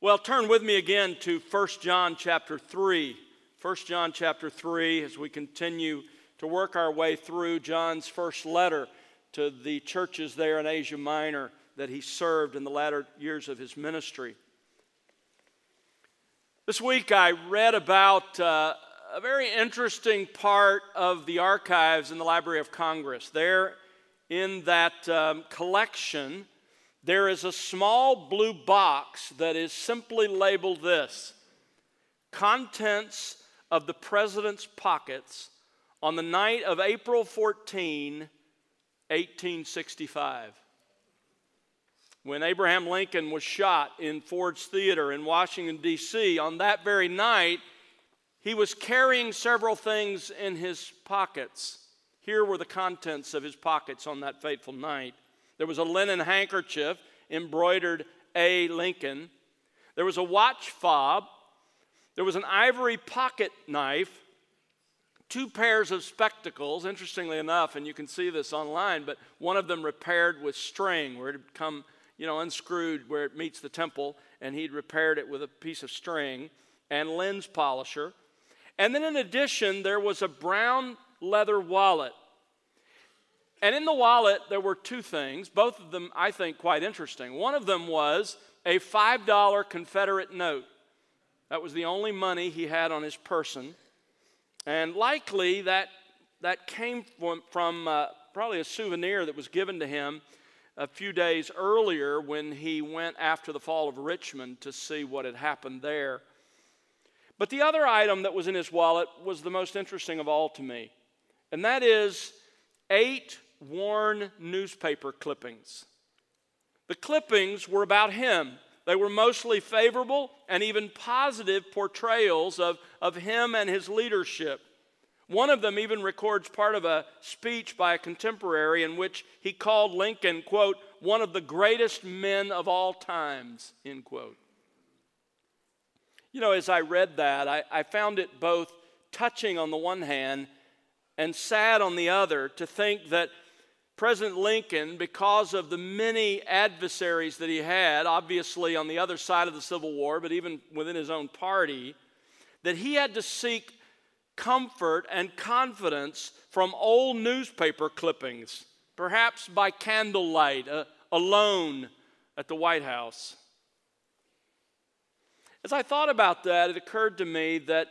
Well, turn with me again to 1 John chapter 3. 1 John chapter 3, as we continue to work our way through John's first letter to the churches there in Asia Minor that he served in the latter years of his ministry. This week I read about uh, a very interesting part of the archives in the Library of Congress. There, in that um, collection, there is a small blue box that is simply labeled this Contents of the President's Pockets on the night of April 14, 1865. When Abraham Lincoln was shot in Ford's Theater in Washington, D.C., on that very night, he was carrying several things in his pockets. Here were the contents of his pockets on that fateful night. There was a linen handkerchief embroidered A. Lincoln. There was a watch fob. There was an ivory pocket knife. Two pairs of spectacles, interestingly enough, and you can see this online, but one of them repaired with string, where it had come, you know, unscrewed where it meets the temple, and he'd repaired it with a piece of string, and lens polisher. And then in addition, there was a brown leather wallet and in the wallet, there were two things, both of them, I think, quite interesting. One of them was a $5 Confederate note. That was the only money he had on his person. And likely that, that came from, from uh, probably a souvenir that was given to him a few days earlier when he went after the fall of Richmond to see what had happened there. But the other item that was in his wallet was the most interesting of all to me, and that is eight worn newspaper clippings. The clippings were about him. They were mostly favorable and even positive portrayals of, of him and his leadership. One of them even records part of a speech by a contemporary in which he called Lincoln, quote, one of the greatest men of all times, end quote. You know, as I read that, I, I found it both touching on the one hand and sad on the other to think that President Lincoln, because of the many adversaries that he had, obviously on the other side of the Civil War, but even within his own party, that he had to seek comfort and confidence from old newspaper clippings, perhaps by candlelight, uh, alone at the White House. As I thought about that, it occurred to me that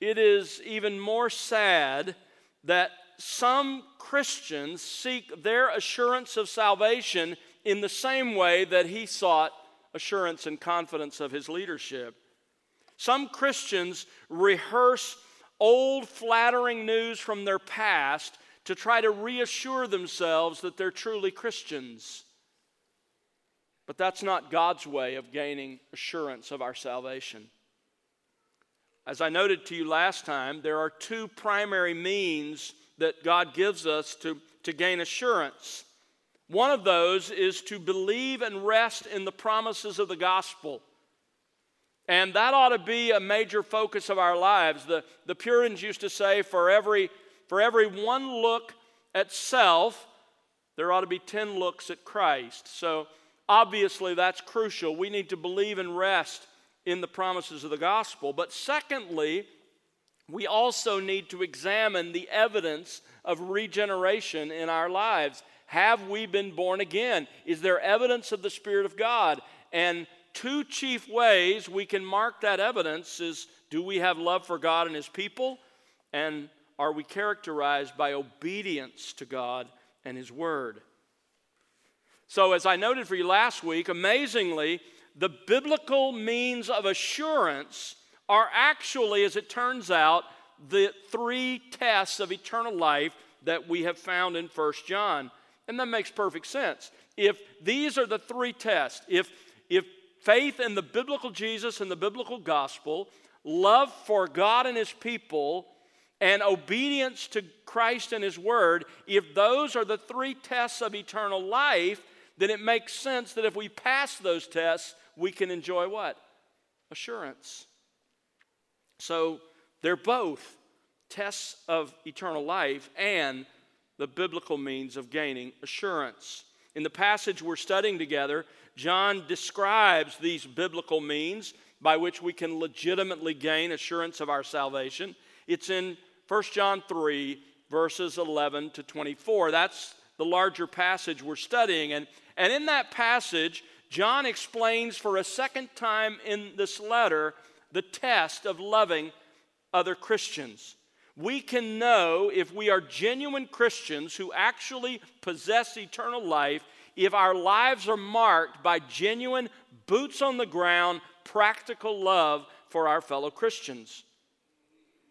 it is even more sad that some Christians seek their assurance of salvation in the same way that he sought assurance and confidence of his leadership. Some Christians rehearse old flattering news from their past to try to reassure themselves that they're truly Christians. But that's not God's way of gaining assurance of our salvation. As I noted to you last time, there are two primary means that God gives us to, to gain assurance. One of those is to believe and rest in the promises of the gospel. And that ought to be a major focus of our lives. The, the Puritans used to say, for every, for every one look at self, there ought to be 10 looks at Christ. So obviously, that's crucial. We need to believe and rest in the promises of the gospel. But secondly, we also need to examine the evidence of regeneration in our lives. Have we been born again? Is there evidence of the Spirit of God? And two chief ways we can mark that evidence is do we have love for God and His people? And are we characterized by obedience to God and His Word? So, as I noted for you last week, amazingly, the biblical means of assurance are actually, as it turns out, the three tests of eternal life that we have found in First John. And that makes perfect sense. If these are the three tests, if, if faith in the biblical Jesus and the biblical gospel, love for God and his people, and obedience to Christ and his word, if those are the three tests of eternal life, then it makes sense that if we pass those tests, we can enjoy what? Assurance. So they're both tests of eternal life and the biblical means of gaining assurance. In the passage we're studying together, John describes these biblical means by which we can legitimately gain assurance of our salvation. It's in 1 John 3, verses 11 to 24. That's the larger passage we're studying. And, and in that passage, John explains for a second time in this letter the test of loving other Christians. We can know if we are genuine Christians who actually possess eternal life if our lives are marked by genuine, boots on the ground, practical love for our fellow Christians.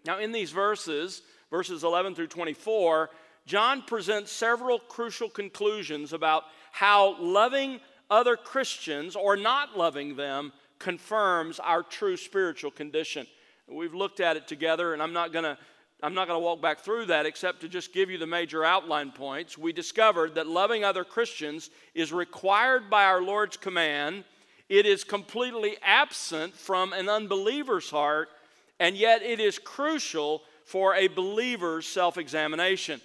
Now, in these verses, verses 11 through 24, John presents several crucial conclusions about how loving other Christians or not loving them confirms our true spiritual condition. We've looked at it together, and I'm not going to I'm not going to walk back through that except to just give you the major outline points. We discovered that loving other Christians is required by our Lord's command. It is completely absent from an unbeliever's heart, and yet it is crucial for a believer's self examination.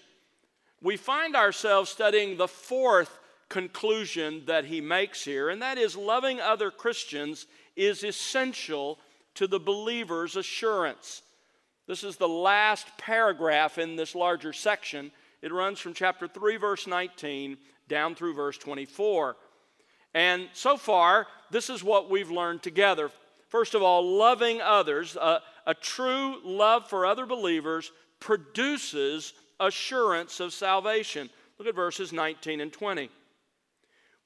We find ourselves studying the fourth conclusion that he makes here, and that is loving other Christians is essential to the believer's assurance. This is the last paragraph in this larger section. It runs from chapter 3, verse 19, down through verse 24. And so far, this is what we've learned together. First of all, loving others, uh, a true love for other believers produces assurance of salvation. Look at verses 19 and 20.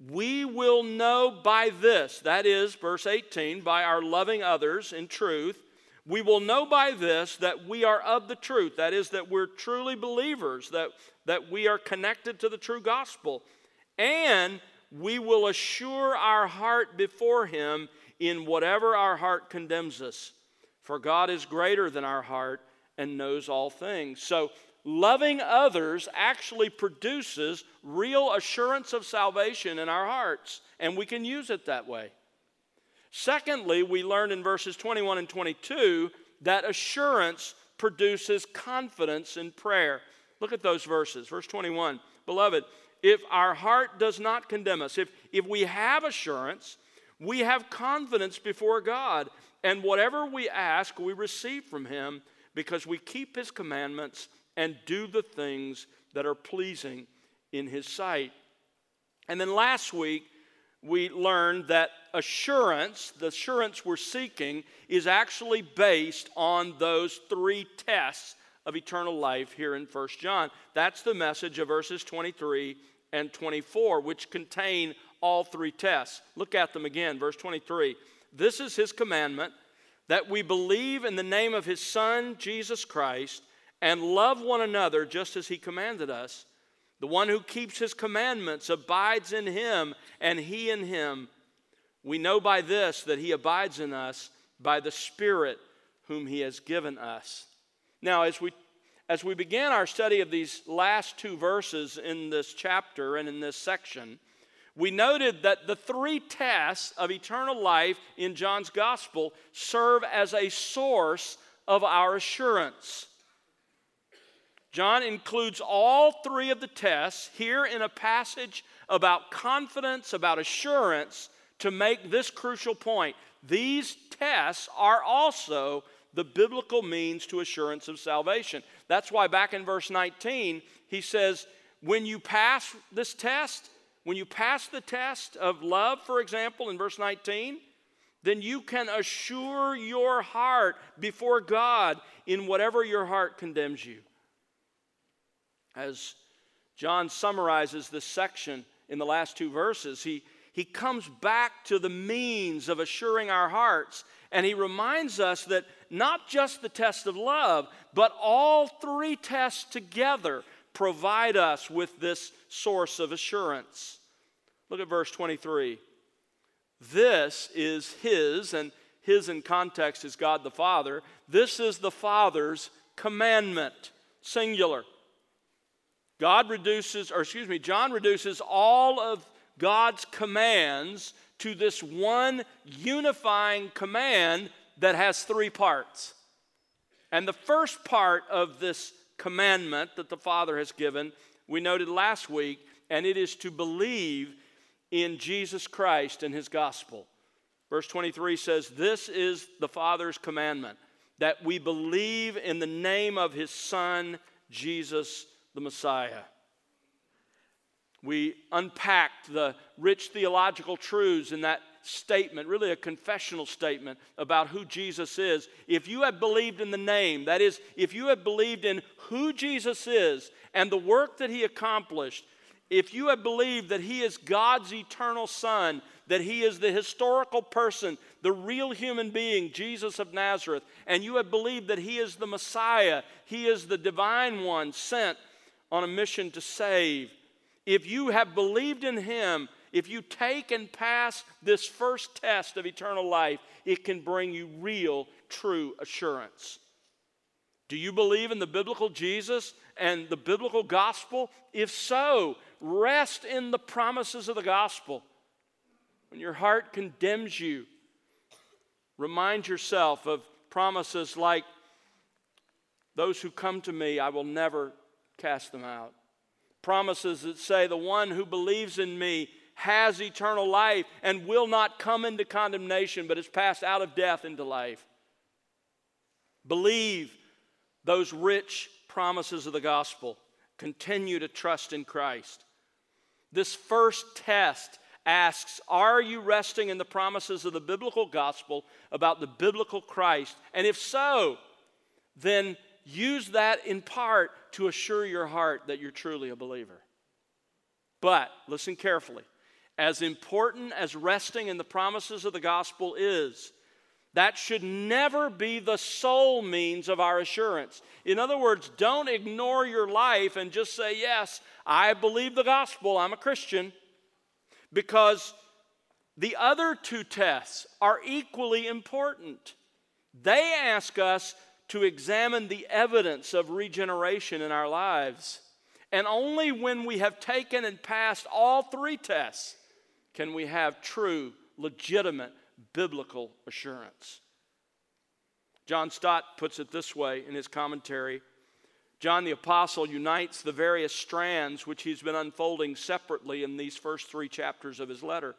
We will know by this, that is, verse 18, by our loving others in truth, we will know by this that we are of the truth. That is, that we're truly believers, that, that we are connected to the true gospel. And we will assure our heart before Him in whatever our heart condemns us. For God is greater than our heart and knows all things. So, loving others actually produces real assurance of salvation in our hearts, and we can use it that way. Secondly, we learn in verses 21 and 22 that assurance produces confidence in prayer. Look at those verses. Verse 21 Beloved, if our heart does not condemn us, if, if we have assurance, we have confidence before God, and whatever we ask, we receive from Him because we keep His commandments and do the things that are pleasing in His sight. And then last week, we learned that assurance, the assurance we're seeking, is actually based on those three tests of eternal life here in 1 John. That's the message of verses 23 and 24, which contain all three tests. Look at them again. Verse 23 This is his commandment that we believe in the name of his Son, Jesus Christ, and love one another just as he commanded us. The one who keeps his commandments abides in him, and he in him. We know by this that he abides in us by the Spirit whom he has given us. Now, as we as we began our study of these last two verses in this chapter and in this section, we noted that the three tests of eternal life in John's gospel serve as a source of our assurance. John includes all three of the tests here in a passage about confidence, about assurance, to make this crucial point. These tests are also the biblical means to assurance of salvation. That's why back in verse 19, he says, when you pass this test, when you pass the test of love, for example, in verse 19, then you can assure your heart before God in whatever your heart condemns you. As John summarizes this section in the last two verses, he, he comes back to the means of assuring our hearts. And he reminds us that not just the test of love, but all three tests together provide us with this source of assurance. Look at verse 23. This is his, and his in context is God the Father. This is the Father's commandment, singular. God reduces, or excuse me, John reduces all of God's commands to this one unifying command that has three parts. And the first part of this commandment that the Father has given, we noted last week, and it is to believe in Jesus Christ and his gospel. Verse 23 says, This is the Father's commandment, that we believe in the name of his Son, Jesus the Messiah. We unpacked the rich theological truths in that statement, really a confessional statement about who Jesus is. If you have believed in the name, that is, if you have believed in who Jesus is and the work that he accomplished, if you have believed that he is God's eternal Son, that he is the historical person, the real human being, Jesus of Nazareth, and you have believed that he is the Messiah, he is the divine one sent on a mission to save, if you have believed in him, if you take and pass this first test of eternal life, it can bring you real, true assurance. Do you believe in the biblical Jesus and the biblical gospel? If so, rest in the promises of the gospel. When your heart condemns you, remind yourself of promises like, Those who come to me, I will never cast them out. Promises that say, The one who believes in me has eternal life and will not come into condemnation, but is passed out of death into life. Believe those rich promises of the gospel. Continue to trust in Christ. This first test asks Are you resting in the promises of the biblical gospel about the biblical Christ? And if so, then use that in part to assure your heart that you're truly a believer. But listen carefully. As important as resting in the promises of the gospel is, that should never be the sole means of our assurance. In other words, don't ignore your life and just say, Yes, I believe the gospel, I'm a Christian, because the other two tests are equally important. They ask us to examine the evidence of regeneration in our lives. And only when we have taken and passed all three tests can we have true, legitimate, biblical assurance. John Stott puts it this way in his commentary John the Apostle unites the various strands which he's been unfolding separately in these first three chapters of his letter.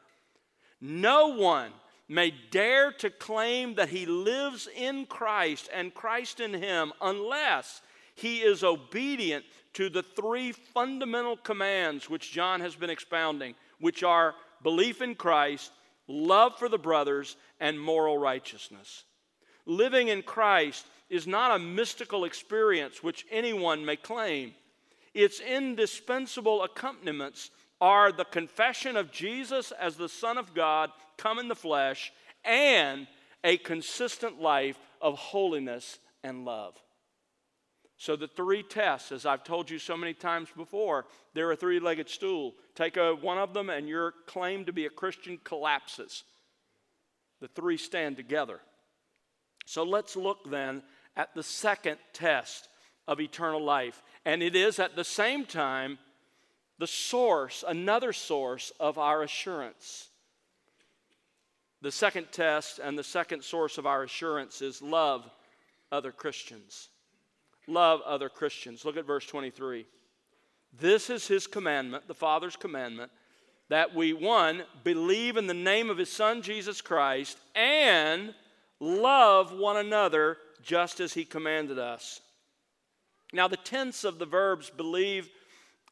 No one may dare to claim that he lives in Christ and Christ in him unless he is obedient to the three fundamental commands which John has been expounding, which are belief in Christ, love for the brothers, and moral righteousness. Living in Christ is not a mystical experience which anyone may claim. Its indispensable accompaniments are the confession of Jesus as the Son of God come in the flesh and a consistent life of holiness and love. So, the three tests, as I've told you so many times before, they're a three legged stool. Take a, one of them, and your claim to be a Christian collapses. The three stand together. So, let's look then at the second test of eternal life. And it is at the same time the source, another source of our assurance. The second test and the second source of our assurance is love other Christians. Love other Christians. Look at verse 23. This is his commandment, the Father's commandment, that we, one, believe in the name of his Son, Jesus Christ, and love one another just as he commanded us. Now, the tense of the verbs believe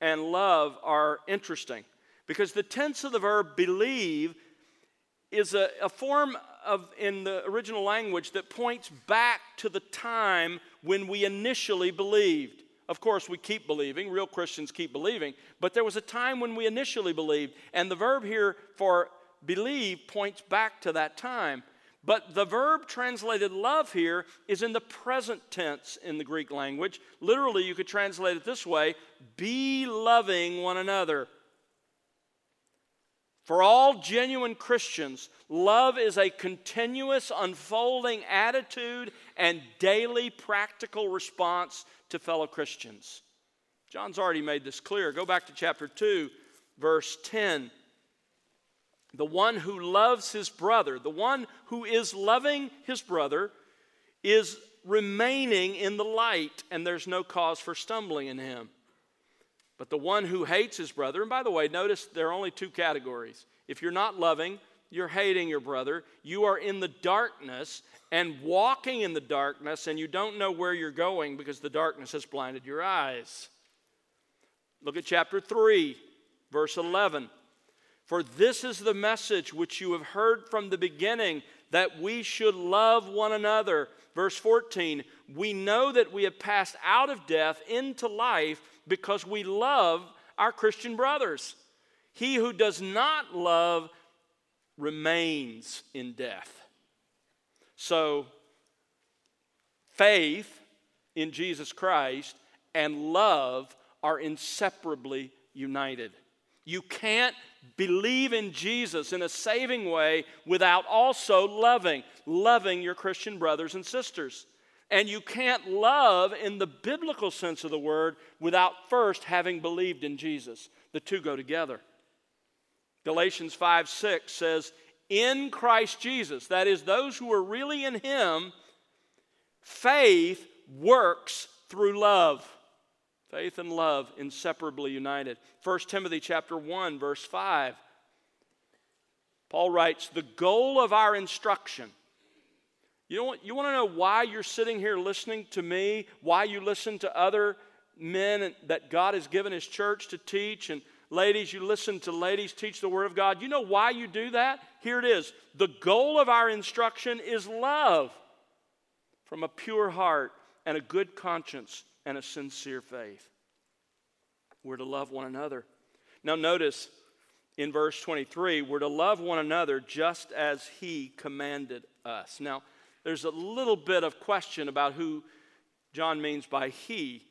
and love are interesting because the tense of the verb believe is a, a form of in the original language that points back to the time when we initially believed of course we keep believing real christians keep believing but there was a time when we initially believed and the verb here for believe points back to that time but the verb translated love here is in the present tense in the Greek language. Literally, you could translate it this way be loving one another. For all genuine Christians, love is a continuous unfolding attitude and daily practical response to fellow Christians. John's already made this clear. Go back to chapter 2, verse 10 the one who loves his brother, the one who is loving his brother, is remaining in the light, and there's no cause for stumbling in him. But the one who hates his brother, and by the way, notice there are only two categories. If you're not loving, you're hating your brother. You are in the darkness and walking in the darkness, and you don't know where you're going because the darkness has blinded your eyes. Look at chapter 3, verse 11. For this is the message which you have heard from the beginning that we should love one another. Verse 14, we know that we have passed out of death into life because we love our Christian brothers. He who does not love remains in death. So, faith in Jesus Christ and love are inseparably united. You can't believe in Jesus in a saving way without also loving, loving your Christian brothers and sisters. And you can't love in the biblical sense of the word without first having believed in Jesus. The two go together. Galatians 5 6 says, In Christ Jesus, that is, those who are really in Him, faith works through love. Faith and love inseparably united. 1 Timothy chapter 1 verse 5. Paul writes, "The goal of our instruction you, know you want to know why you're sitting here listening to me, why you listen to other men that God has given His church to teach, and ladies, you listen to ladies teach the Word of God. You know why you do that? Here it is. The goal of our instruction is love from a pure heart and a good conscience and a sincere faith. We're to love one another. Now, notice in verse 23, we're to love one another just as He commanded us. Now, there's a little bit of question about who John means by he.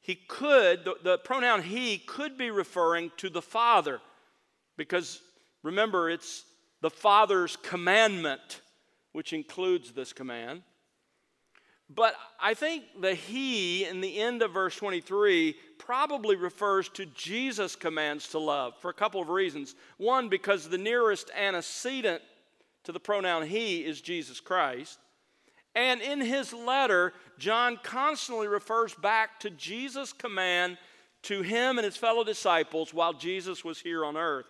He could, the, the pronoun he could be referring to the Father, because remember, it's the Father's commandment, which includes this command. But I think the he in the end of verse 23 probably refers to Jesus' commands to love for a couple of reasons. One, because the nearest antecedent to the pronoun he is Jesus Christ. And in his letter, John constantly refers back to Jesus' command to him and his fellow disciples while Jesus was here on earth.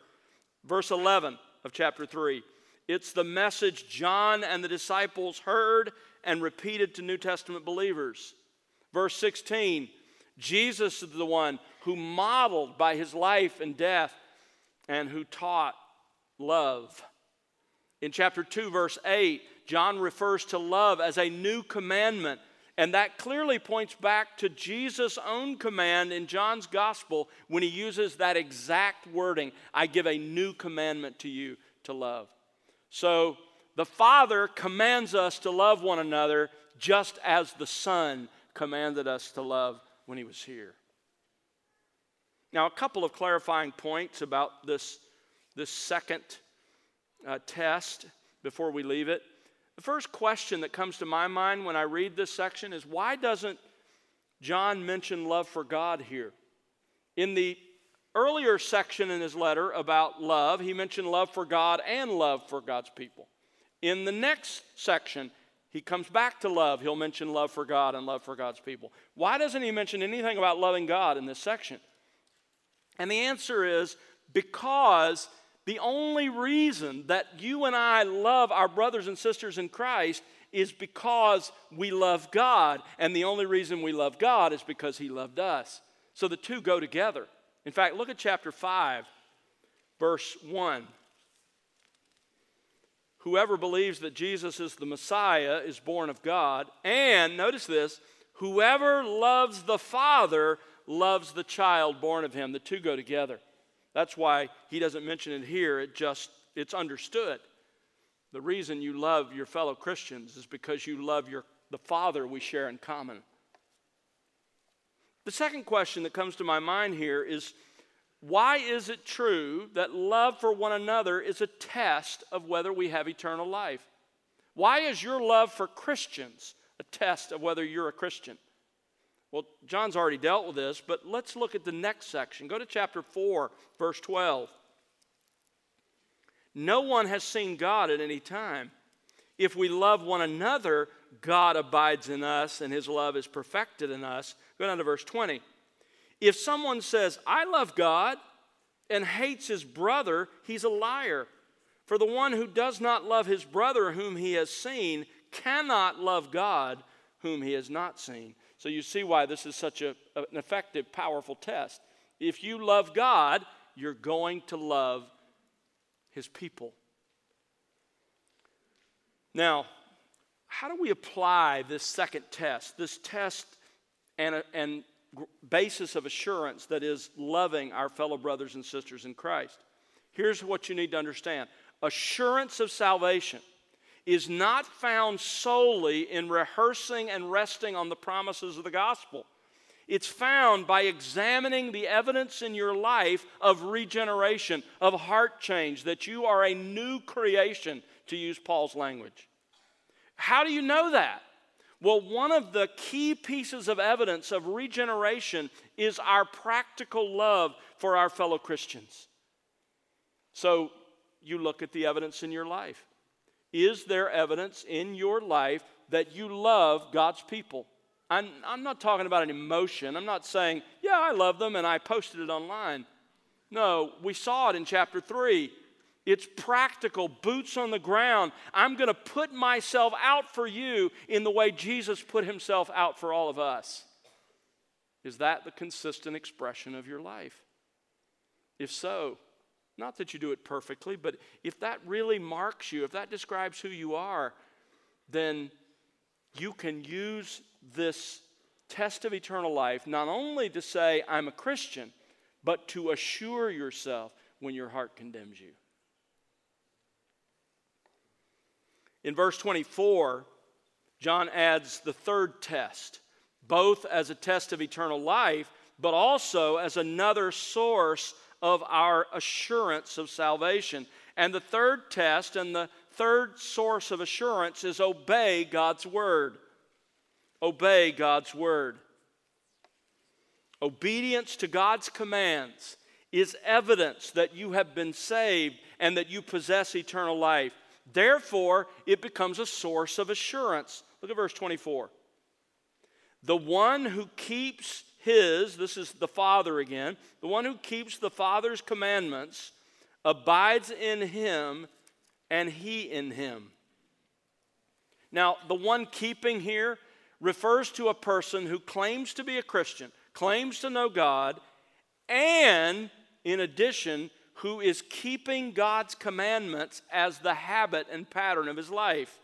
Verse 11 of chapter 3. It's the message John and the disciples heard and repeated to New Testament believers. Verse 16 Jesus is the one who modeled by his life and death and who taught love. In chapter 2, verse 8, John refers to love as a new commandment. And that clearly points back to Jesus' own command in John's gospel when he uses that exact wording I give a new commandment to you to love. So the Father commands us to love one another just as the Son commanded us to love when he was here. Now, a couple of clarifying points about this, this second uh, test before we leave it. The first question that comes to my mind when I read this section is why doesn't John mention love for God here? In the earlier section in his letter about love, he mentioned love for God and love for God's people. In the next section, he comes back to love. He'll mention love for God and love for God's people. Why doesn't he mention anything about loving God in this section? And the answer is because the only reason that you and I love our brothers and sisters in Christ is because we love God. And the only reason we love God is because He loved us. So the two go together. In fact, look at chapter 5, verse 1. Whoever believes that Jesus is the Messiah is born of God. And notice this whoever loves the Father loves the child born of him. The two go together. That's why he doesn't mention it here. It just it's understood. The reason you love your fellow Christians is because you love your the Father we share in common. The second question that comes to my mind here is why is it true that love for one another is a test of whether we have eternal life? Why is your love for Christians a test of whether you're a Christian? Well, John's already dealt with this, but let's look at the next section. Go to chapter 4, verse 12. No one has seen God at any time. If we love one another, God abides in us and his love is perfected in us. Go down to verse 20. If someone says, I love God, and hates his brother, he's a liar. For the one who does not love his brother whom he has seen cannot love God whom he has not seen. So you see why this is such a, an effective, powerful test. If you love God, you're going to love his people. Now, how do we apply this second test, this test and, and basis of assurance that is loving our fellow brothers and sisters in Christ? Here's what you need to understand assurance of salvation is not found solely in rehearsing and resting on the promises of the gospel. It's found by examining the evidence in your life of regeneration, of heart change, that you are a new creation, to use Paul's language. How do you know that? Well, one of the key pieces of evidence of regeneration is our practical love for our fellow Christians. So you look at the evidence in your life. Is there evidence in your life that you love God's people? I'm, I'm not talking about an emotion. I'm not saying, yeah, I love them and I posted it online. No, we saw it in chapter 3. It's practical, boots on the ground. I'm going to put myself out for you in the way Jesus put himself out for all of us. Is that the consistent expression of your life? If so, not that you do it perfectly, but if that really marks you, if that describes who you are, then you can use this test of eternal life not only to say, I'm a Christian, but to assure yourself when your heart condemns you. In verse 24, John adds the third test, both as a test of eternal life, but also as another source of our assurance of salvation. And the third test and the third source of assurance is obey God's word. Obey God's word. Obedience to God's commands is evidence that you have been saved and that you possess eternal life. Therefore, it becomes a source of assurance. Look at verse 24. The one who keeps his, this is the Father again, the one who keeps the Father's commandments abides in him and he in him. Now, the one keeping here refers to a person who claims to be a Christian, claims to know God, and in addition, who is keeping God's commandments as the habit and pattern of his life.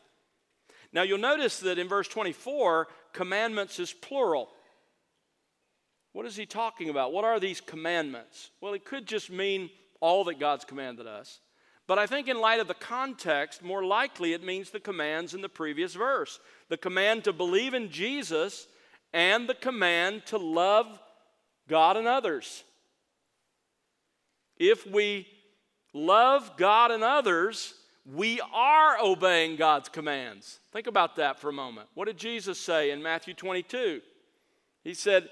Now, you'll notice that in verse 24, commandments is plural. What is he talking about? What are these commandments? Well, it could just mean all that God's commanded us. But I think, in light of the context, more likely it means the commands in the previous verse the command to believe in Jesus and the command to love God and others. If we love God and others, we are obeying God's commands. Think about that for a moment. What did Jesus say in Matthew 22? He said,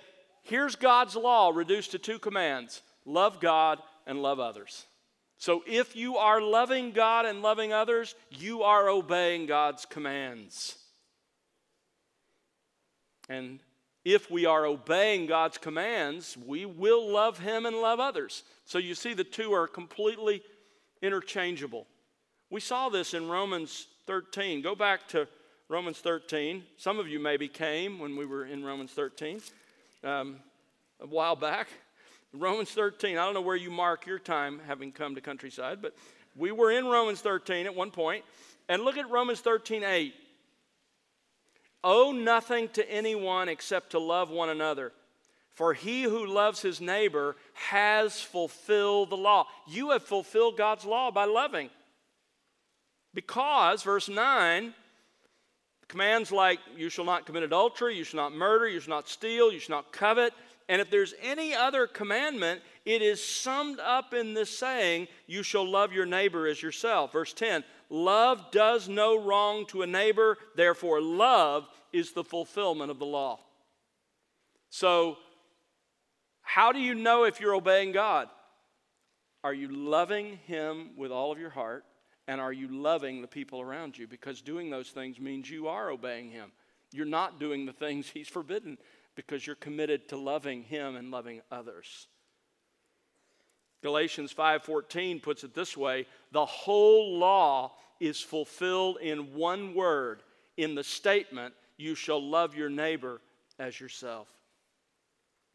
Here's God's law reduced to two commands love God and love others. So if you are loving God and loving others, you are obeying God's commands. And if we are obeying God's commands, we will love Him and love others. So you see, the two are completely interchangeable. We saw this in Romans 13. Go back to Romans 13. Some of you maybe came when we were in Romans 13 um, a while back. Romans 13. I don't know where you mark your time having come to Countryside, but we were in Romans 13 at one point. And look at Romans 13 8. Owe nothing to anyone except to love one another. For he who loves his neighbor has fulfilled the law. You have fulfilled God's law by loving. Because, verse 9, commands like, you shall not commit adultery, you shall not murder, you shall not steal, you shall not covet. And if there's any other commandment, it is summed up in this saying, you shall love your neighbor as yourself. Verse 10 Love does no wrong to a neighbor, therefore, love is the fulfillment of the law. So, how do you know if you're obeying God? Are you loving Him with all of your heart? And are you loving the people around you? Because doing those things means you are obeying Him. You're not doing the things He's forbidden because you're committed to loving him and loving others. Galatians 5:14 puts it this way, the whole law is fulfilled in one word in the statement you shall love your neighbor as yourself.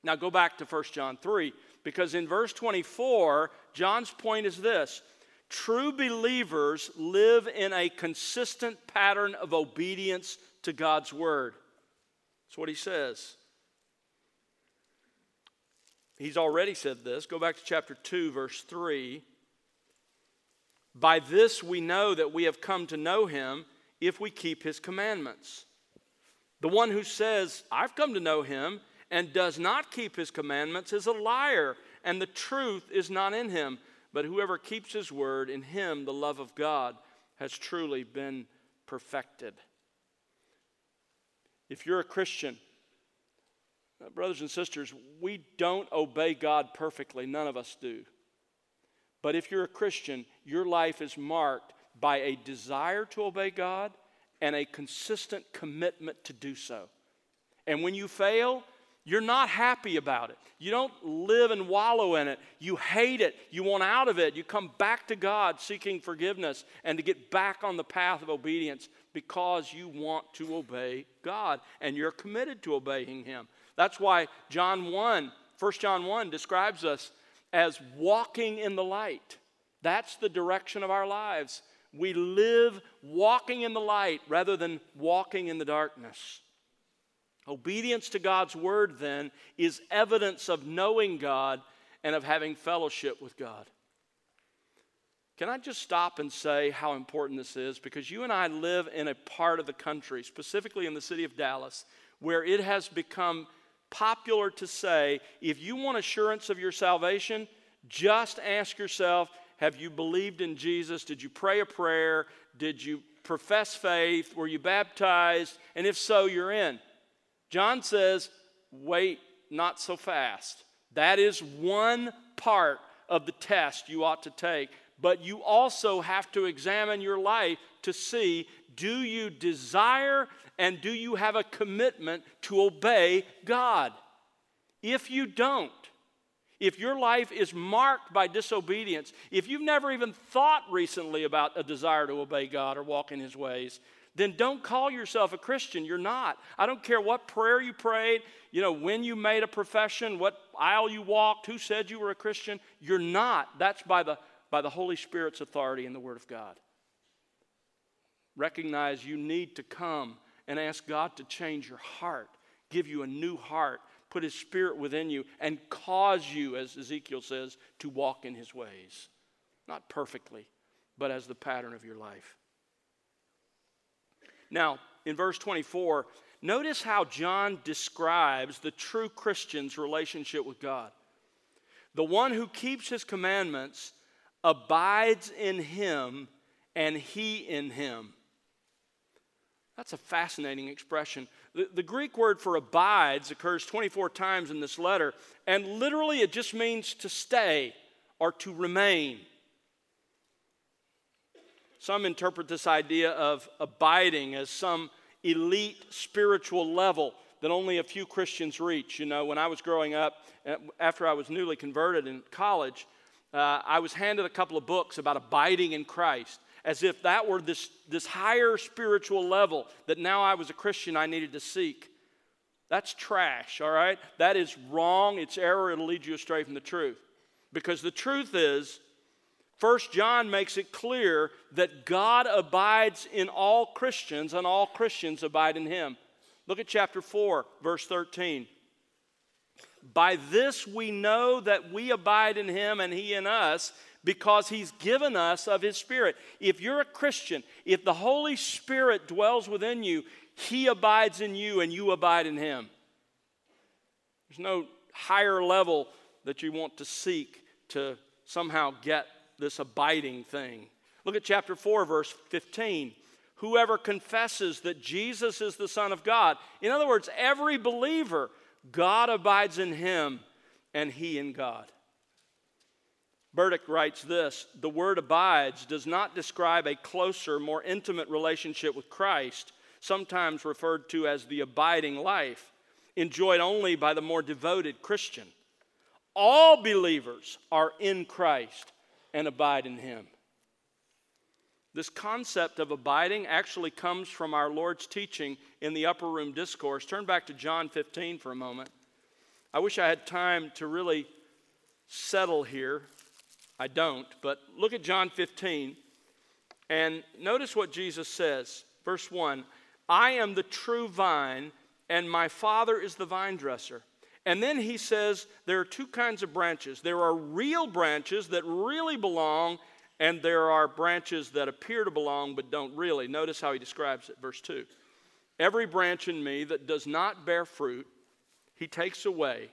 Now go back to 1 John 3 because in verse 24 John's point is this True believers live in a consistent pattern of obedience to God's word. That's what he says. He's already said this. Go back to chapter 2, verse 3. By this we know that we have come to know him if we keep his commandments. The one who says, I've come to know him, and does not keep his commandments is a liar, and the truth is not in him. But whoever keeps his word, in him the love of God has truly been perfected. If you're a Christian, uh, brothers and sisters, we don't obey God perfectly. None of us do. But if you're a Christian, your life is marked by a desire to obey God and a consistent commitment to do so. And when you fail, you're not happy about it. You don't live and wallow in it. You hate it. You want out of it. You come back to God seeking forgiveness and to get back on the path of obedience because you want to obey God and you're committed to obeying Him. That's why John 1, 1 John 1 describes us as walking in the light. That's the direction of our lives. We live walking in the light rather than walking in the darkness. Obedience to God's word, then, is evidence of knowing God and of having fellowship with God. Can I just stop and say how important this is? Because you and I live in a part of the country, specifically in the city of Dallas, where it has become popular to say if you want assurance of your salvation, just ask yourself have you believed in Jesus? Did you pray a prayer? Did you profess faith? Were you baptized? And if so, you're in. John says, wait, not so fast. That is one part of the test you ought to take. But you also have to examine your life to see do you desire and do you have a commitment to obey God? If you don't, if your life is marked by disobedience, if you've never even thought recently about a desire to obey God or walk in His ways, then don't call yourself a Christian. You're not. I don't care what prayer you prayed, you know, when you made a profession, what aisle you walked, who said you were a Christian. You're not. That's by the, by the Holy Spirit's authority in the Word of God. Recognize you need to come and ask God to change your heart, give you a new heart, put His Spirit within you, and cause you, as Ezekiel says, to walk in His ways. Not perfectly, but as the pattern of your life. Now, in verse 24, notice how John describes the true Christian's relationship with God. The one who keeps his commandments abides in him, and he in him. That's a fascinating expression. The, the, Greek word for abides occurs 24 times in this letter, and literally it just means to stay or to remain. Some interpret this idea of abiding as some elite spiritual level that only a few Christians reach. You know, when I was growing up, uh, after I was newly converted in college, uh, I was handed a couple of books about abiding in Christ, as if that were this, this higher spiritual level that now I was a Christian I needed to seek. That's trash, all right? That is wrong. It's error. It'll lead you astray from the truth. Because the truth is, First John makes it clear that God abides in all Christians and all Christians abide in him. Look at chapter 4, verse 13. By this we know that we abide in him and he in us because he's given us of his spirit. If you're a Christian, if the Holy Spirit dwells within you, he abides in you and you abide in him. There's no higher level that you want to seek to somehow get this abiding thing. Look at chapter 4, verse 15. Whoever confesses that Jesus is the Son of God, in other words, every believer, God abides in him and he in God. Burdick writes this The word abides does not describe a closer, more intimate relationship with Christ, sometimes referred to as the abiding life. enjoyed only by the more devoted Christian. All believers are in Christ and abide in Him. This concept of abiding actually comes from our Lord's teaching in the upper room discourse. Turn back to John 15 for a moment. I wish I had time to really settle here. I don't, but look at John 15 and notice what Jesus says. Verse 1 I am the true vine, and my Father is the vine dresser. And then he says there are two kinds of branches. There are real branches that really belong, and there are branches that appear to belong but don't really. Notice how he describes it, verse 2. Every branch in me that does not bear fruit, he takes away.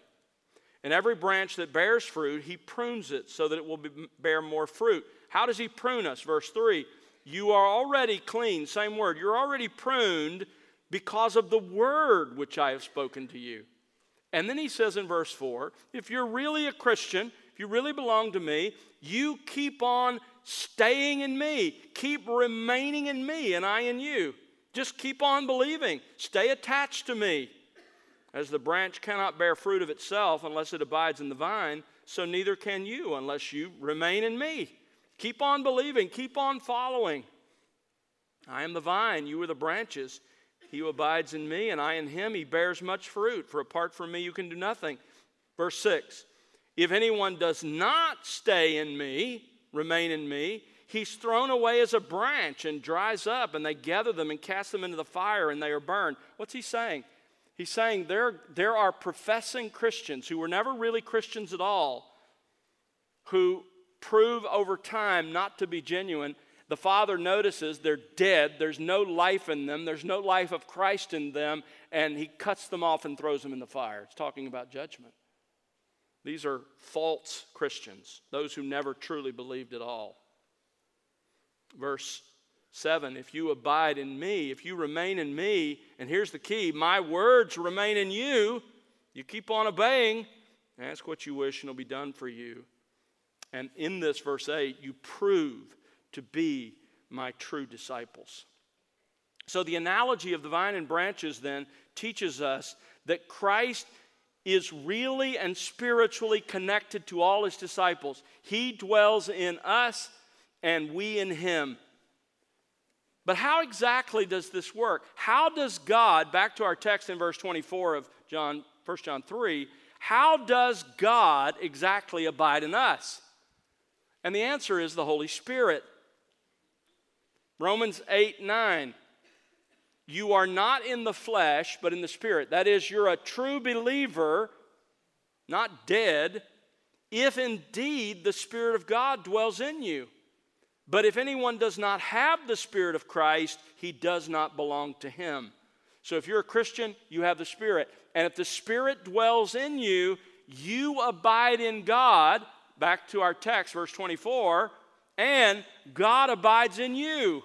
And every branch that bears fruit, he prunes it so that it will be, bear more fruit. How does he prune us? Verse 3 You are already clean, same word. You're already pruned because of the word which I have spoken to you. And then he says in verse 4 if you're really a Christian, if you really belong to me, you keep on staying in me, keep remaining in me, and I in you. Just keep on believing, stay attached to me. As the branch cannot bear fruit of itself unless it abides in the vine, so neither can you unless you remain in me. Keep on believing, keep on following. I am the vine, you are the branches. He who abides in me and I in him, he bears much fruit, for apart from me you can do nothing. Verse 6 If anyone does not stay in me, remain in me, he's thrown away as a branch and dries up, and they gather them and cast them into the fire, and they are burned. What's he saying? He's saying there, there are professing Christians who were never really Christians at all, who prove over time not to be genuine the father notices they're dead, there's no life in them, there's no life of Christ in them, and he cuts them off and throws them in the fire. It's talking about judgment. These are false Christians, those who never truly believed at all. Verse 7 If you abide in me, if you remain in me, and here's the key my words remain in you, you keep on obeying, ask what you wish, and it'll be done for you. And in this, verse 8, you prove to be my true disciples. So, the analogy of the vine and branches then teaches us that Christ is really and spiritually connected to all his disciples. He dwells in us and we in him. But how exactly does this work? How does God, back to our text in verse 24 of John, 1 John 3, how does God exactly abide in us? And the answer is the Holy Spirit. Romans 8 9. You are not in the flesh, but in the spirit. That is, you're a true believer, not dead, if indeed the Spirit of God dwells in you. But if anyone does not have the Spirit of Christ, he does not belong to him. So if you're a Christian, you have the Spirit. And if the Spirit dwells in you, you abide in God. Back to our text, verse 24 and God abides in you.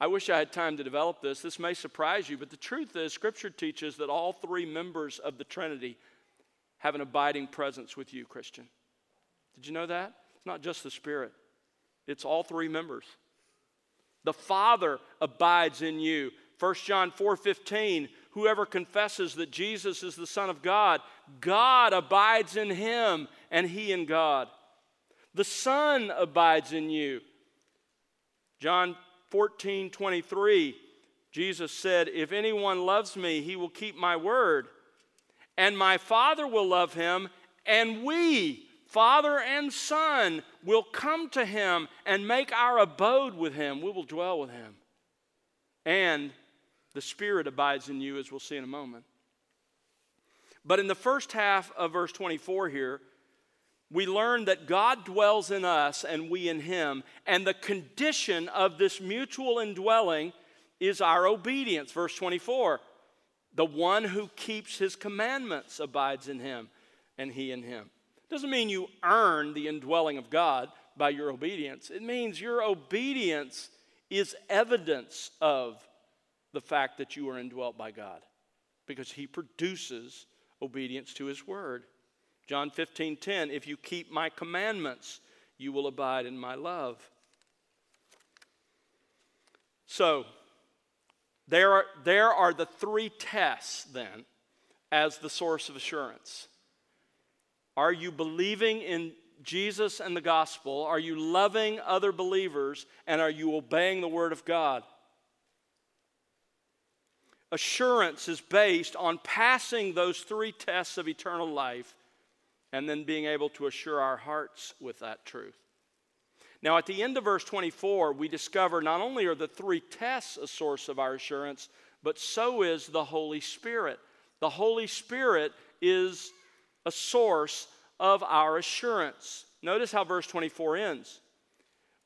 I wish I had time to develop this. This may surprise you, but the truth is, Scripture teaches that all three members of the Trinity have an abiding presence with you, Christian. Did you know that? It's not just the Spirit, it's all three members. The Father abides in you. 1 John 4:15 Whoever confesses that Jesus is the Son of God, God abides in him and he in God. The Son abides in you. John 14 23, Jesus said, If anyone loves me, he will keep my word, and my Father will love him, and we, Father and Son, will come to him and make our abode with him. We will dwell with him. And the Spirit abides in you, as we'll see in a moment. But in the first half of verse 24 here, we learn that God dwells in us and we in Him. And the condition of this mutual indwelling is our obedience. Verse 24 The one who keeps His commandments abides in Him, and He in Him. Doesn't mean you earn the indwelling of God by your obedience, it means your obedience is evidence of the fact that you are indwelt by God because He produces obedience to His word. John 15, 10, if you keep my commandments, you will abide in my love. So, There are, there are the three tests then as the source of assurance. Are you believing in Jesus and the gospel? Are you loving other believers? And are you obeying the word of God? Assurance is based on passing those three tests of eternal life and then being able to assure our hearts with that truth. Now, at the end of verse 24, we discover not only are the three tests a source of our assurance, but so is the Holy Spirit. The Holy Spirit is a source of our assurance. Notice how verse 24 ends.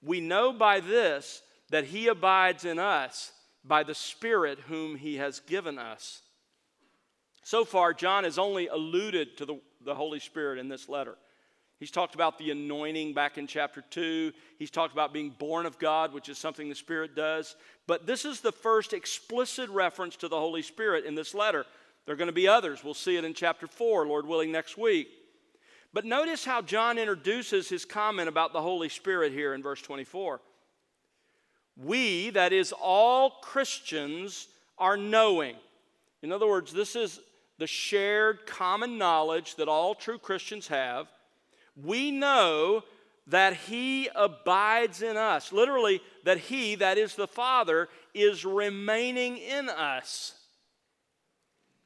We know by this that He abides in us by the Spirit whom He has given us. So far, John has only alluded to the, the Holy Spirit in this letter. He's talked about the anointing back in chapter 2. He's talked about being born of God, which is something the Spirit does. But this is the first explicit reference to the Holy Spirit in this letter. There are going to be others. We'll see it in chapter 4, Lord willing, next week. But notice how John introduces his comment about the Holy Spirit here in verse 24. We, that is, all Christians, are knowing. In other words, this is the shared common knowledge that all true Christians have we know that He abides in us. Literally, that He, that is the Father, is remaining in us.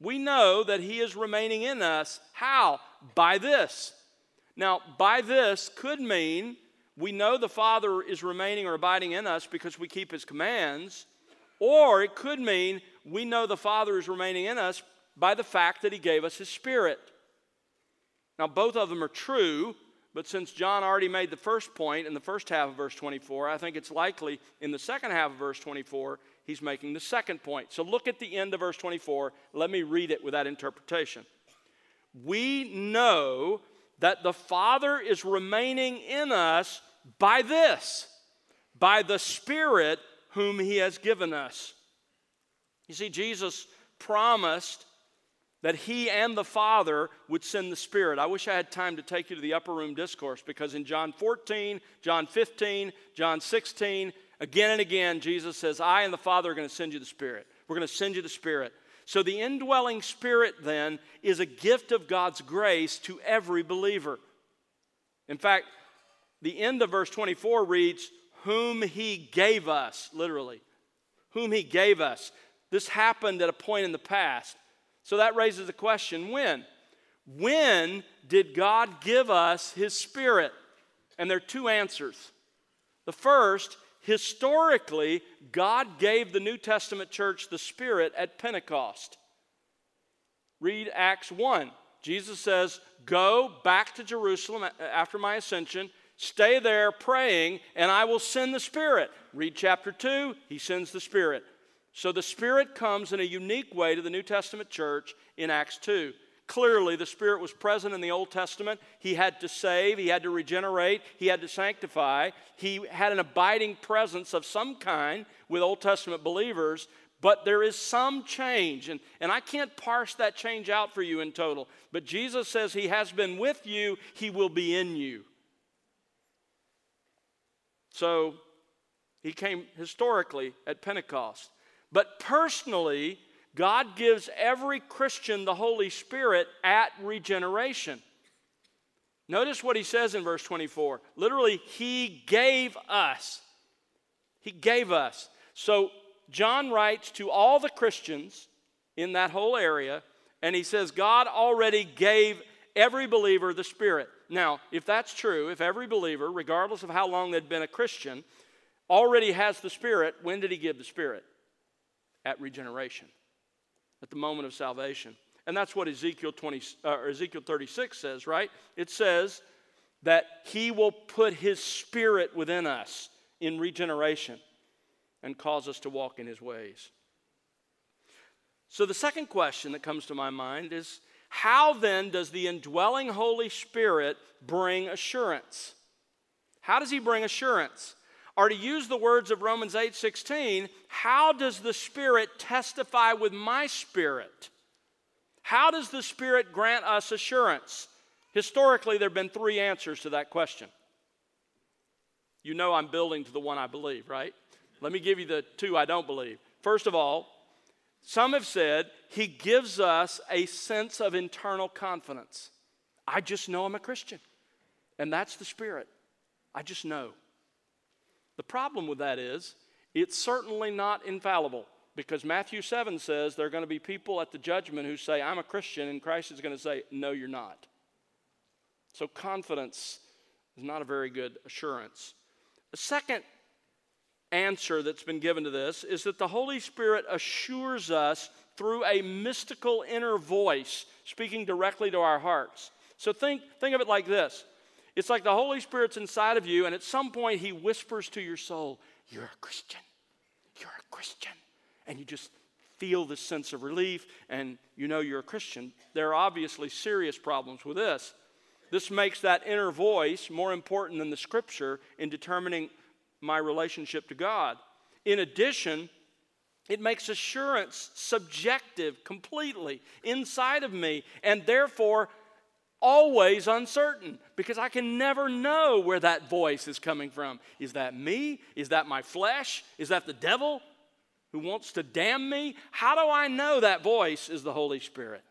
We know that He is remaining in us. How? By this. Now, by this could mean we know the Father is remaining or abiding in us because we keep His commands, or it could mean we know the Father is remaining in us by the fact that He gave us His Spirit. Now, both of them are true, but since John already made the first point in the first half of verse 24, I think it's likely in the second half of verse 24, he's making the second point. So look at the end of verse 24. Let me read it with that interpretation. We know that the Father is remaining in us by this, by the Spirit whom he has given us. You see, Jesus promised that he and the Father would send the Spirit. I wish I had time to take you to the upper room discourse because in John 14, John 15, John 16, again and again, Jesus says, I and the Father are going to send you the Spirit. We're going to send you the Spirit. So the indwelling Spirit then is a gift of God's grace to every believer. In fact, the end of verse 24 reads, Whom he gave us, literally. Whom he gave us. This happened at a point in the past. So that raises the question when? When did God give us His Spirit? And there are two answers. The first, historically, God gave the New Testament church the Spirit at Pentecost. Read Acts 1. Jesus says, Go back to Jerusalem after my ascension, stay there praying, and I will send the Spirit. Read chapter 2, he sends the Spirit. So the Spirit comes in a unique way to the New Testament church in Acts 2. Clearly, the Spirit was present in the Old Testament. He had to save, He had to regenerate, He had to sanctify. He had an abiding presence of some kind with Old Testament believers, but there is some change. And, and I can't parse that change out for you in total. But Jesus says He has been with you, He will be in you. So, He came historically at Pentecost. But personally, God gives every Christian the Holy Spirit at regeneration. Notice what he says in verse 24. Literally, he gave us. He gave us. So, John writes to all the Christians in that whole area, and he says, God already gave every believer the Spirit. Now, if that's true, if every believer, regardless of how long they'd been a Christian, already has the Spirit, when did he give the Spirit? At regeneration, at the moment of salvation. And that's what Ezekiel 20 uh, Ezekiel 36 says, right? It says that he will put his spirit within us in regeneration and cause us to walk in his ways. So the second question that comes to my mind is how then does the indwelling Holy Spirit bring assurance? How does he bring assurance? Or to use the words of Romans 8 16, how does the Spirit testify with my spirit? How does the Spirit grant us assurance? Historically, there have been three answers to that question. You know I'm building to the one I believe, right? Let me give you the two I don't believe. First of all, Some have said he gives us a sense of internal confidence. I just know I'm a Christian. And that's the Spirit. I just know. The problem with that is, it's certainly not infallible because Matthew 7 says there are going to be people at the judgment who say, I'm a Christian, and Christ is going to say, No, you're not. So confidence is not a very good assurance. The second answer that's been given to this is that the Holy Spirit assures us through a mystical inner voice speaking directly to our hearts. So think, think of it like this it's like the Holy Spirit's inside of you, and at some point, He whispers to your soul, You're a Christian. You're a Christian. And you just feel this sense of relief, and you know you're a Christian. There are obviously serious problems with this. This makes that inner voice more important than the scripture in determining my relationship to God. In addition, it makes assurance subjective completely inside of me and therefore always uncertain because I can never know where that voice is coming from. Is that me? Is that my flesh? Is that the devil who wants to damn me? How do I know that voice is the Holy Spirit?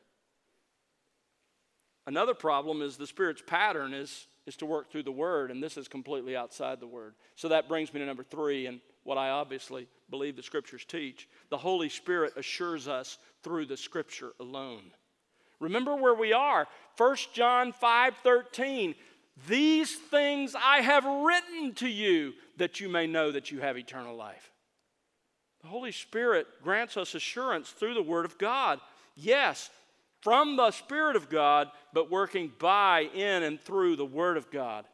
Another problem is the Spirit's pattern is is to work through the Word, and this is completely outside the Word. So that brings me to number three, and what I obviously believe the Scriptures teach. The Holy Spirit assures us through the Scripture alone. Remember where we are. 1 John 5 13. These things I have written to you that you may know that you have eternal life. The Holy Spirit grants us assurance through the Word of God. Yes, from the Spirit of God, but working by, in, and through the Word of God.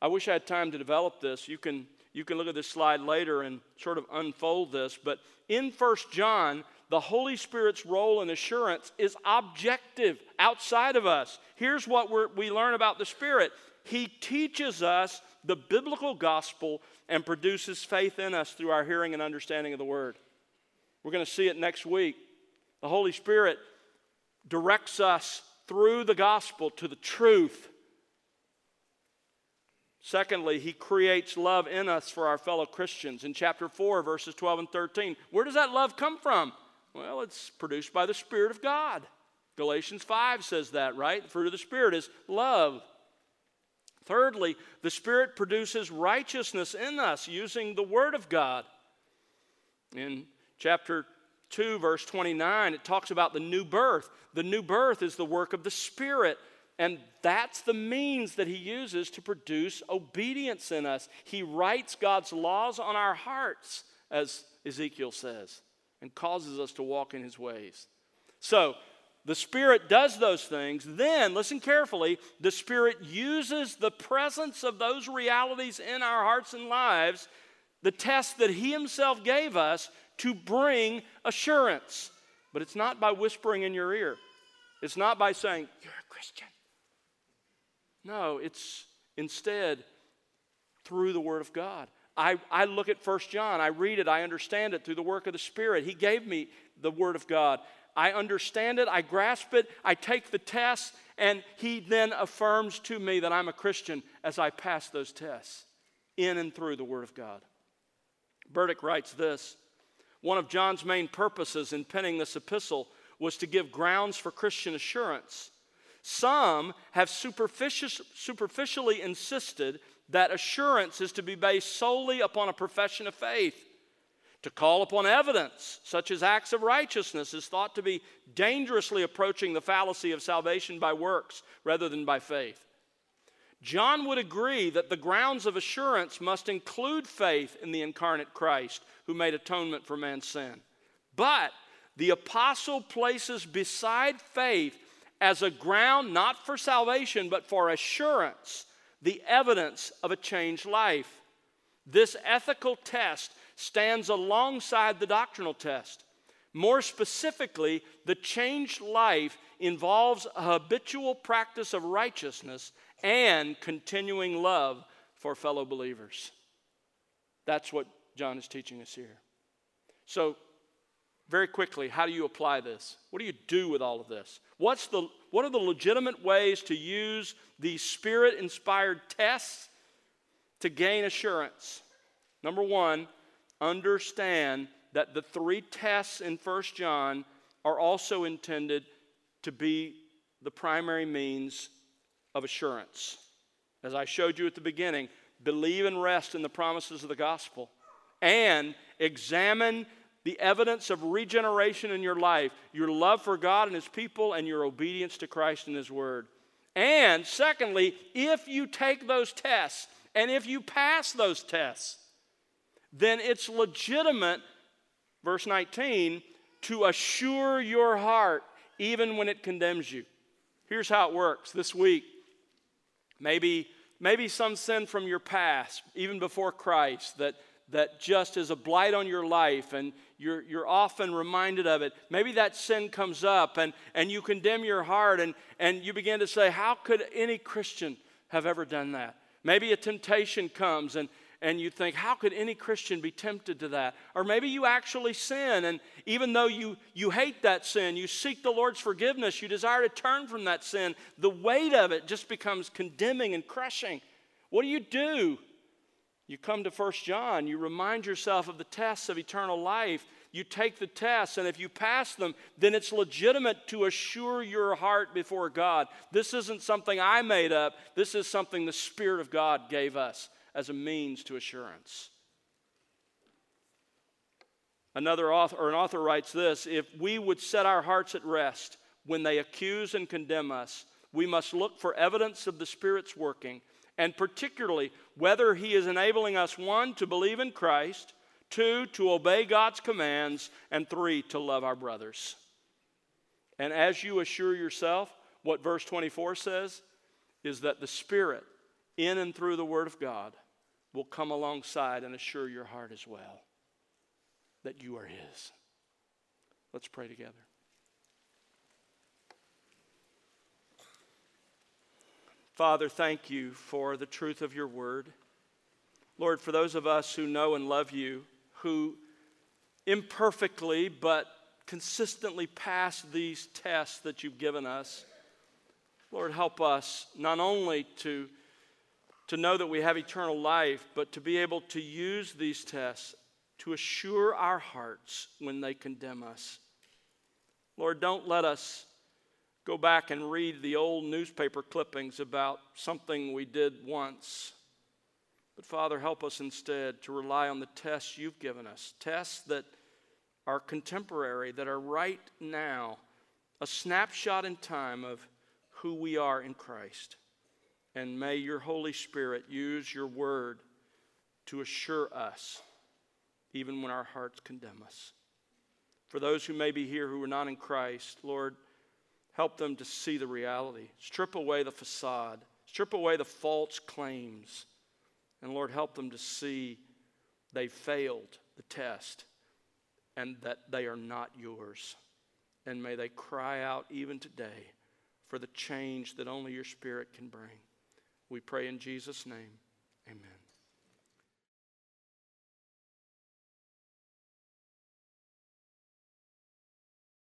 I wish I had time to develop this. You can, you can look at this slide later and sort of unfold this. But in First John, the Holy Spirit's role and assurance is objective, outside of us. Here's what we learn about the Spirit He teaches us the biblical gospel and produces faith in us through our hearing and understanding of the Word. We're going to see it next week. The Holy Spirit directs us through the gospel to the truth. Secondly, he creates love in us for our fellow Christians. In chapter 4, verses 12 and 13, where does that love come from? Well, it's produced by the Spirit of God. Galatians 5 says that, right? The fruit of the Spirit is love. Thirdly, the Spirit produces righteousness in us using the Word of God. In chapter 2, verse 29, it talks about the new birth. The new birth is the work of the Spirit. And that's the means that he uses to produce obedience in us. He writes God's laws on our hearts, as Ezekiel says, and causes us to walk in his ways. So, the Spirit does those things. Then, listen carefully, the Spirit uses the presence of those realities in our hearts and lives, the test that He Himself gave us, to bring assurance. But it's not by whispering in your ear, it's not by saying, You're a Christian. No, it's instead through the Word of God. I, I look at First John, I read it, I understand it through the work of the Spirit. He gave me the Word of God. I understand it, I grasp it, I take the tests, and He then affirms to me that I'm a Christian as I pass those tests in and through the Word of God. Burdick writes this one of John's main purposes in penning this epistle was to give grounds for Christian assurance. Some have superficially insisted that assurance is to be based solely upon a profession of faith. To call upon evidence, such as acts of righteousness, is thought to be dangerously approaching the fallacy of salvation by works rather than by faith. John would agree that the grounds of assurance must include faith in the incarnate Christ who made atonement for man's sin. But the apostle places beside faith as a ground not for salvation but for assurance the evidence of a changed life. This ethical test stands alongside the doctrinal test. More specifically, the changed life involves a habitual practice of righteousness and continuing love for fellow believers. That's what John is teaching us here. So, very quickly, how do you apply this? What do you do with all of this? What's the, what are the legitimate ways to use these spirit inspired tests to gain assurance? Number one, understand that the three tests in 1 John are also intended to be the primary means of assurance. As I showed you at the beginning, believe and rest in the promises of the gospel and examine the evidence of regeneration in your life, your love for God and His people, and your obedience to Christ and His Word. And secondly, if you take those tests and if you pass those tests, then it's legitimate, verse 19, to assure your heart even when it condemns you. Here's how it works this week. Maybe, maybe some sin from your past, even before Christ, that, that just is a blight on your life and you're, you're often reminded of it. Maybe that sin comes up and, and you condemn your heart and, and you begin to say, How could any Christian have ever done that? Maybe a temptation comes and, and you think, how could any Christian be tempted to that? Or maybe you actually sin, and even though you, you hate that sin, you seek the Lord's forgiveness, you desire to turn from that sin, the weight of it just becomes condemning and crushing. What do you do? You come to 1 John, you remind yourself of the tests of eternal life. You take the tests, and if you pass them, then it's legitimate to assure your heart before God. This isn't something I made up, this is something the Spirit of God gave us as a means to assurance. Another author, or an author writes this if we would set our hearts at rest when they accuse and condemn us, we must look for evidence of the Spirit's working, and particularly whether He is enabling us, one, to believe in Christ, two, to obey God's commands, and three, to love our brothers. And as you assure yourself, what verse 24 says is that the Spirit, in and through the Word of God, will come alongside and assure your heart as well that you are His. Let's pray together. Father, thank you for the truth of your word. Lord, for those of us who know and love you, who imperfectly but consistently pass these tests that you've given us, Lord, help us not only to to know that we have eternal life, but to be able to use these tests to assure our hearts when they condemn us. Lord, don't let us go back and read the old newspaper clippings about something we did once. But Father, help us instead to rely on the tests you've given us, tests that are contemporary, that are right now, a snapshot in time of who we are in Christ. And may your Holy Spirit use your word to assure us, even when our hearts condemn us. For those who may be here who are not in Christ, Lord, help them to see the reality. Strip away the facade, strip away the false claims. And Lord, help them to see they failed the test and that they are not yours. And may they cry out even today for the change that only your Spirit can bring. We pray in Jesus' name. Amen.